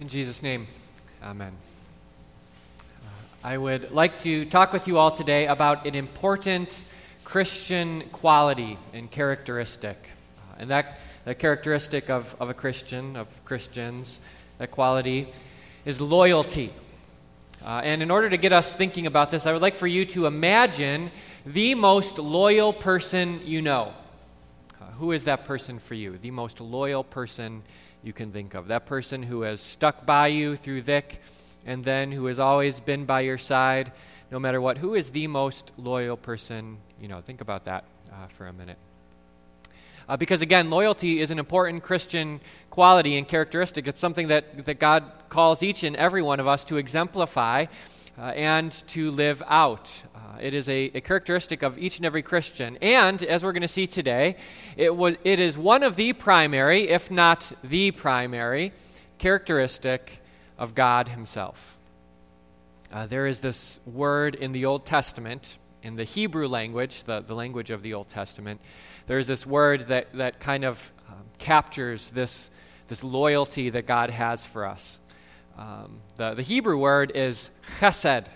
In Jesus' name, amen. Uh, I would like to talk with you all today about an important Christian quality and characteristic. Uh, and that, characteristic of, of a Christian, of Christians, that quality is loyalty. Uh, and in order to get us thinking about this, I would like for you to imagine the most loyal person you know. Who is that person for you? The most loyal person you can think of. That person who has stuck by you through thick and then who has always been by your side no matter what. Who is the most loyal person you know? Think about that uh, for a minute. Uh, because again, loyalty is an important Christian quality and characteristic. It's something that, that God calls each and every one of us to exemplify uh, and to live out. Uh, it is a, a, characteristic of each and every Christian. And, as we're going to see today, it, was, it is one of the primary, if not the primary, characteristic of God Himself. Uh, there is this word in the Old Testament, in the Hebrew language, the, the language of the Old Testament, there's this word that, that kind of um, captures this, this loyalty that God has for us. Um, the, the Hebrew word is chesed.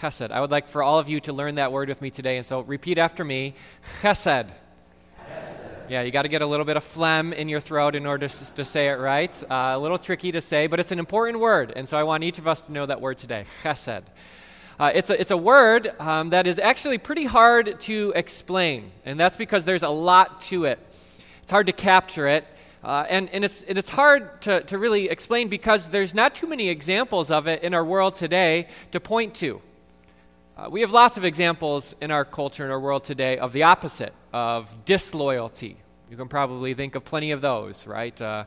Chesed. I would like for all of you to learn that word with me today. And so repeat after me chesed. Yeah, you got to get a little bit of phlegm in your throat in order to, to say it right. Uh, a little tricky to say, but it's an important word. And so I want each of us to know that word today chesed. Uh, it's, a, it's a word um, that is actually pretty hard to explain, and that's because there's a lot to it. It's hard to capture it, uh, and, and it's, it's hard to, to really explain because there's not too many examples of it in our world today to point to. Uh, we have lots of examples in our culture, in our world today, of the opposite, of disloyalty. You can probably think of plenty of those, right? Uh,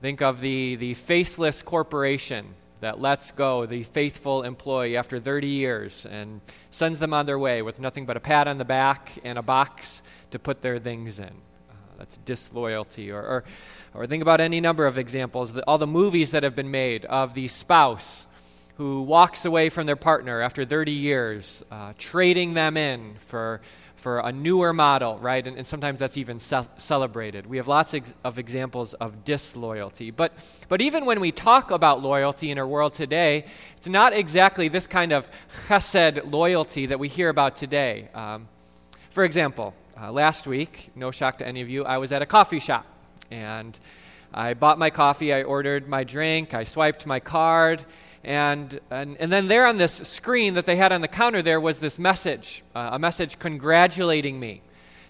think of the, the faceless corporation that lets go the faithful employee after 30 years and sends them on their way with nothing but a pat on the back and a box to put their things in. That's disloyalty. Or, or, or, think about any number of examples, the, all the movies that have been made of the spouse who walks away from their partner after 30 years, uh, trading them in for for a newer model, right? And, and sometimes that's even ce- celebrated. We have lots ex- of examples of disloyalty. But, but even when we talk about loyalty in our world today, it's not exactly this kind of chesed loyalty that we hear about today. Um, for example, uh, last week, no shock to any of you, I was at a coffee shop. And I bought my coffee, I ordered my drink, I swiped my card, and, and, and then there on this screen that they had on the counter, there was this message uh, a message congratulating me,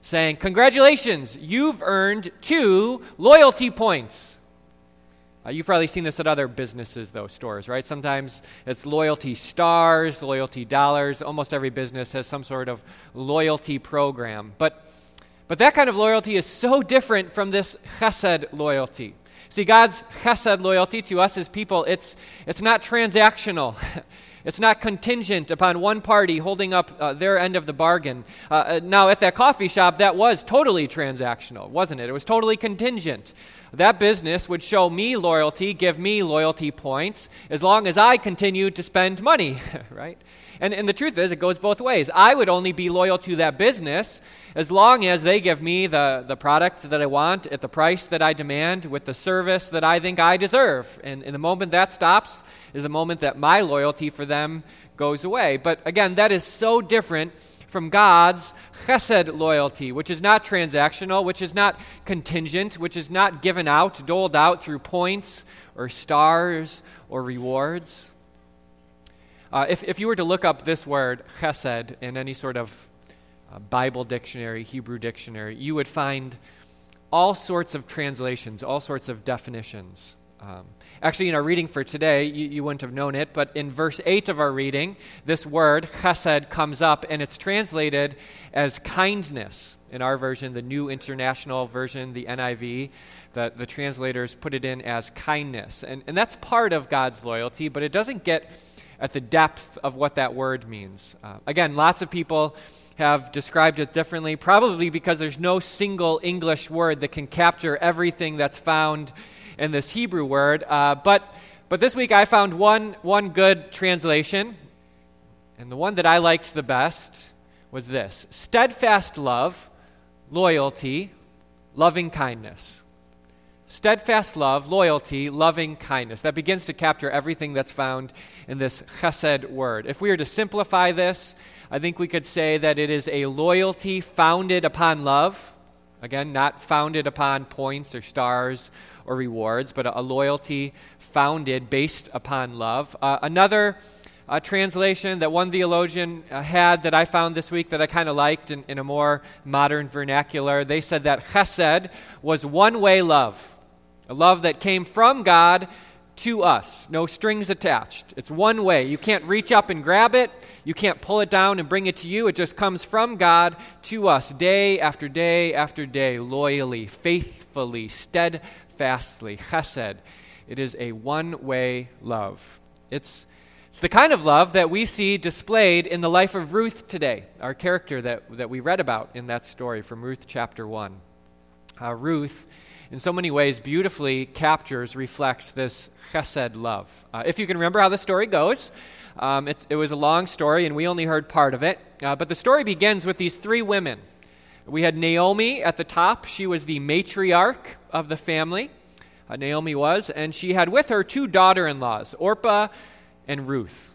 saying, Congratulations, you've earned two loyalty points. Uh, you've probably seen this at other businesses, though, stores, right? Sometimes it's loyalty stars, loyalty dollars. Almost every business has some sort of loyalty program. But, but that kind of loyalty is so different from this chesed loyalty. See, God's chesed loyalty to us as people, it's, it's not transactional. It's not contingent upon one party holding up uh, their end of the bargain. Uh, uh, now, at that coffee shop, that was totally transactional, wasn't it? It was totally contingent. That business would show me loyalty, give me loyalty points, as long as I continued to spend money, right? And, and the truth is, it goes both ways. I would only be loyal to that business as long as they give me the, the product that I want at the price that I demand with the service that I think I deserve. And, and the moment that stops is the moment that my loyalty for them goes away. But again, that is so different from God's chesed loyalty, which is not transactional, which is not contingent, which is not given out, doled out through points or stars or rewards. Uh, if, if you were to look up this word, chesed, in any sort of uh, Bible dictionary, Hebrew dictionary, you would find all sorts of translations, all sorts of definitions. Um, actually, in our reading for today, you, you, wouldn't have known it, but in verse 8 of our reading, this word, chesed, comes up and it's translated as kindness. In our version, the New International Version, the NIV, the, the translators put it in as kindness. And, and that's part of God's loyalty, but it doesn't get at the depth of what that word means. Uh, again, lots of people have described it differently, probably because there's no single English word that can capture everything that's found in this Hebrew word. Uh, but, but this week I found one, one good translation, and the one that I liked the best was this steadfast love, loyalty, loving kindness. Steadfast love, loyalty, loving kindness. That begins to capture everything that's found in this chesed word. If we were to simplify this, I think we could say that it is a loyalty founded upon love. Again, not founded upon points or stars or rewards, but a, a loyalty founded based upon love. Uh, another uh, translation that one theologian uh, had that I found this week that I kind of liked in, in a more modern vernacular, they said that chesed was one way love, a love that came from God to us, no strings attached. It's one way. You can't reach up and grab it, you can't pull it down and bring it to you. It just comes from God to us day after day after day, loyally, faithfully, steadfastly. Chesed. It is a one way love. It's it's the kind of love that we see displayed in the life of Ruth today, our character that, that we read about in that story from Ruth chapter 1. Uh, Ruth, in so many ways, beautifully captures, reflects this chesed love. Uh, if you can remember how the story goes, um, it, it, was a long story and we only heard part of it. Uh, but the story begins with these three women. We had Naomi at the top, she was the matriarch of the family. Uh, Naomi was, and she had with her two daughter in laws, Orpah and Ruth.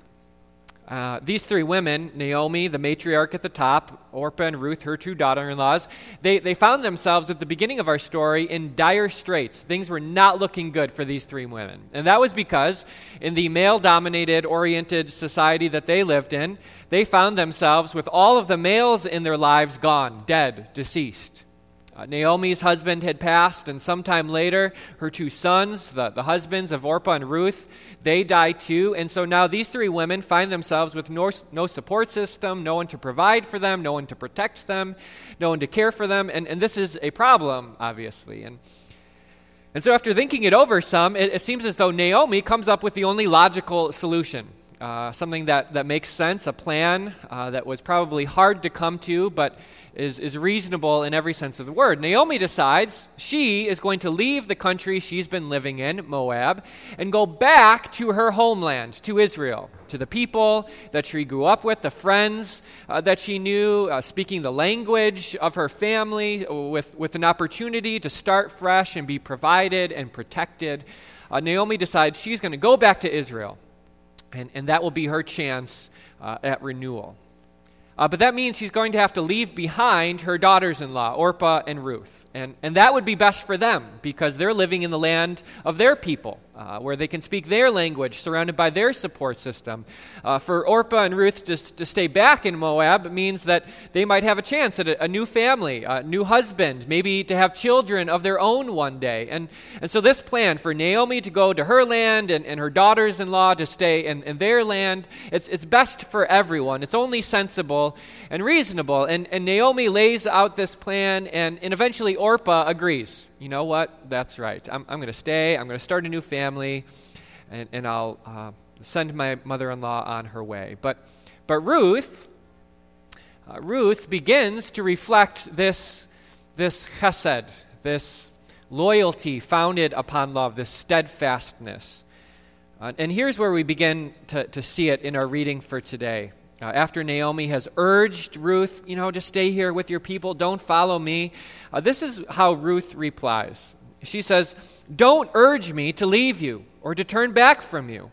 Uh, these three women, Naomi, the matriarch at the top, Orpah and Ruth, her two daughter in laws, they, they found themselves at the beginning of our story in dire straits. Things were not looking good for these three women. And that was because in the male dominated, oriented society that they lived in, they found themselves with all of the males in their lives gone, dead, deceased. Uh, Naomi's husband had passed, and sometime later, her two sons, the, the husbands of Orpah and Ruth, they die too. And so now these three women find themselves with no, no support system, no one to provide for them, no one to protect them, no one to care for them. And, and this is a problem, obviously. And, and so after thinking it over some, it, it seems as though Naomi comes up with the only logical solution. Uh, something that, that makes sense, a plan uh, that was probably hard to come to, but is, is reasonable in every sense of the word. Naomi decides she is going to leave the country she's been living in, Moab, and go back to her homeland, to Israel, to the people that she grew up with, the friends uh, that she knew, uh, speaking the language of her family, with, with an opportunity to start fresh and be provided and protected. Uh, Naomi decides she's going to go back to Israel, and, and that will be her chance uh, at renewal. Uh, but that means she's going to have to leave behind her daughters in law, Orpah and Ruth. And, and that would be best for them because they're living in the land of their people, uh, where they can speak their language, surrounded by their support system. Uh, for Orpah and Ruth to, to stay back in Moab means that they might have a chance at a, a, new family, a new husband, maybe to have children of their own one day. And, and so, this plan for Naomi to go to her land and, and her daughters in law to stay in, in their land, it's, it's best for everyone. It's only sensible and reasonable. And, and Naomi lays out this plan, and, and eventually Orpah agrees. You know what? That's right. I'm, I'm going to stay. I'm going to start a new family, and, and I'll uh, send my mother in law on her way. But, but Ruth, uh, Ruth begins to reflect this, this chesed, this loyalty founded upon love, this steadfastness. Uh, and here's where we begin to, to see it in our reading for today. Uh, after Naomi has urged Ruth, you know, to stay here with your people, don't follow me, uh, this is how Ruth replies. She says, Don't urge me to leave you or to turn back from you.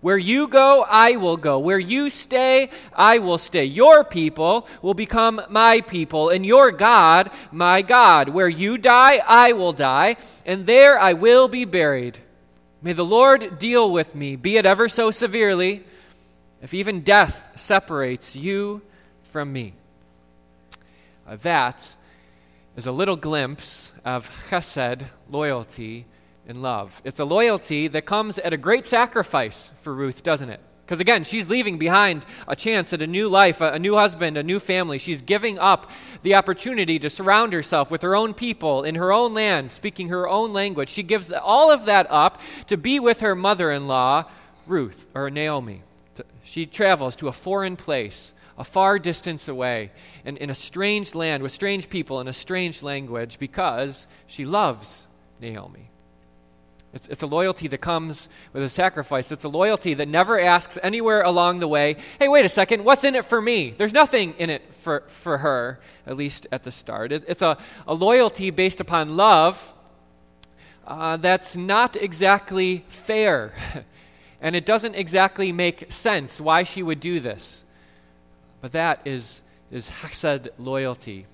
Where you go, I will go. Where you stay, I will stay. Your people will become my people, and your God, my God. Where you die, I will die, and there I will be buried. May the Lord deal with me, be it ever so severely if even death separates you from me. Uh, that is a little glimpse of chesed, loyalty, and love. It's a loyalty that comes at a great sacrifice for Ruth, doesn't it? Because again, she's leaving behind a chance at a new life, a, new husband, a new family. She's giving up the opportunity to surround herself with her own people in her own land, speaking her own language. She gives all of that up to be with her mother in law, Ruth, or Naomi. She travels to a foreign place, a far distance away, and in a strange land with strange people in a strange language because she loves Naomi. It's, it's, a loyalty that comes with a sacrifice. It's a loyalty that never asks anywhere along the way, hey, wait a second, what's in it for me? There's nothing in it for, for her, at least at the start. It, it's a, a loyalty based upon love uh, that's not exactly fair. and it doesn't exactly make sense why she would do this. But that is, is chesed loyalty.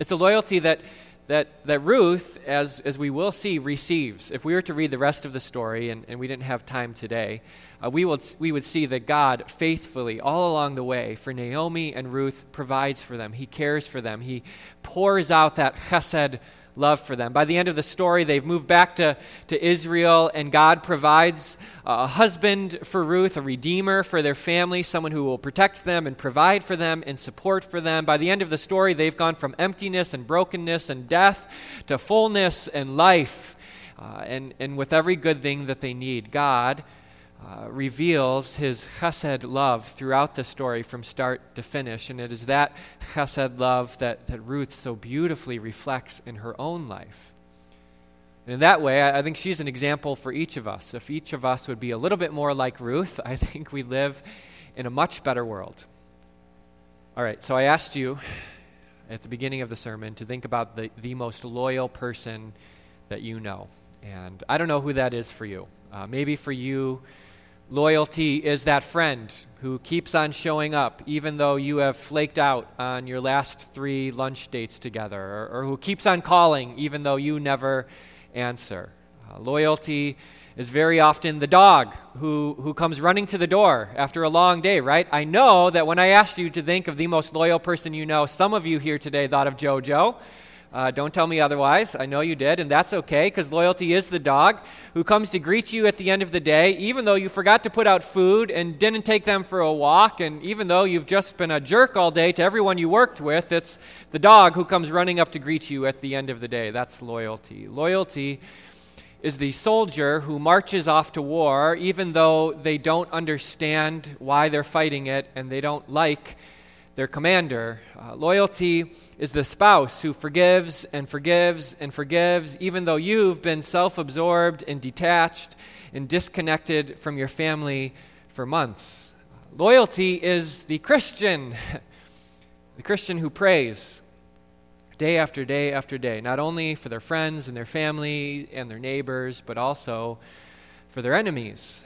It's a loyalty that, that, that Ruth, as, as we will see, receives. If we were to read the rest of the story, and, and we didn't have time today, uh, we, would, we would see that God faithfully, all along the way, for Naomi and Ruth, provides for them. He cares for them. He pours out that chesed love for them. By the end of the story, they've moved back to, to Israel, and God provides a husband for Ruth, a redeemer for their family, someone who will protect them and provide for them and support for them. By the end of the story, they've gone from emptiness and brokenness and death to fullness and life, uh, and, and with every good thing that they need. God uh, reveals his chesed love throughout the story from start to finish. And it is that chesed love that, that Ruth so beautifully reflects in her own life. And in that way, I, think she's an example for each of us. If each of us would be a little bit more like Ruth, I think we live in a much better world. All right, so I asked you at the beginning of the sermon to think about the, the most loyal person that you know. And I don't know who that is for you. Uh, maybe for you, Loyalty is that friend who keeps on showing up even though you have flaked out on your last three lunch dates together, or, or who keeps on calling even though you never answer. Uh, loyalty is very often the dog who, who comes running to the door after a long day, right? I know that when I asked you to think of the most loyal person you know, some of you here today thought of JoJo. Uh, don't tell me otherwise. I know you did, and that's okay because loyalty is the dog who comes to greet you at the end of the day, even though you forgot to put out food and didn't take them for a walk, and even though you've just been a jerk all day to everyone you worked with. It's the dog who comes running up to greet you at the end of the day. That's loyalty. Loyalty is the soldier who marches off to war even though they don't understand why they're fighting it and they don't like their commander. Uh, loyalty is the spouse who forgives and forgives and forgives, even though you've been self absorbed and detached and disconnected from your family for months. Loyalty is the Christian, the Christian who prays day after day after day, not only for their friends and their family and their neighbors, but also for their enemies.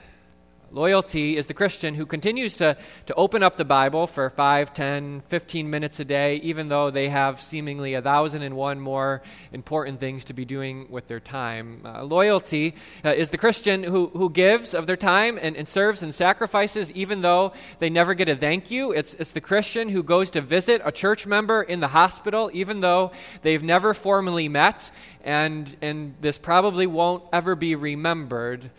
Loyalty is the Christian who continues to, to open up the Bible for 5, 10, 15 minutes a day, even though they have seemingly a thousand and one more important things to be doing with their time. Uh, loyalty uh, is the Christian who, who gives of their time and, and serves and sacrifices, even though they never get a thank you. It's, it's the Christian who goes to visit a church member in the hospital, even though they've never formally met, and, and this probably won't ever be remembered.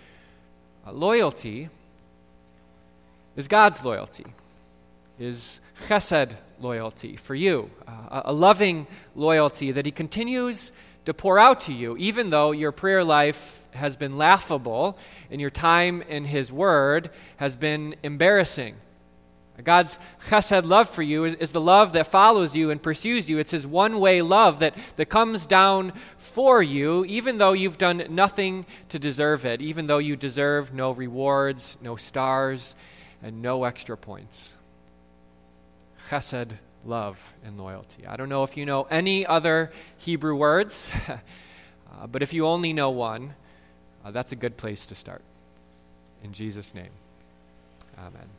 Uh, loyalty is God's loyalty, is chesed loyalty for you, uh, a loving loyalty that He continues to pour out to you, even though your prayer life has been laughable and your time in His Word has been embarrassing. God's chesed love for you is, is, the love that follows you and pursues you. It's His one way love that, that comes down for you, even though you've done nothing to deserve it, even though you deserve no rewards, no stars, and no extra points. Chesed, love, and loyalty. I don't know if you know any other Hebrew words, uh, but if you only know one, uh, that's a good place to start. In Jesus' name, amen.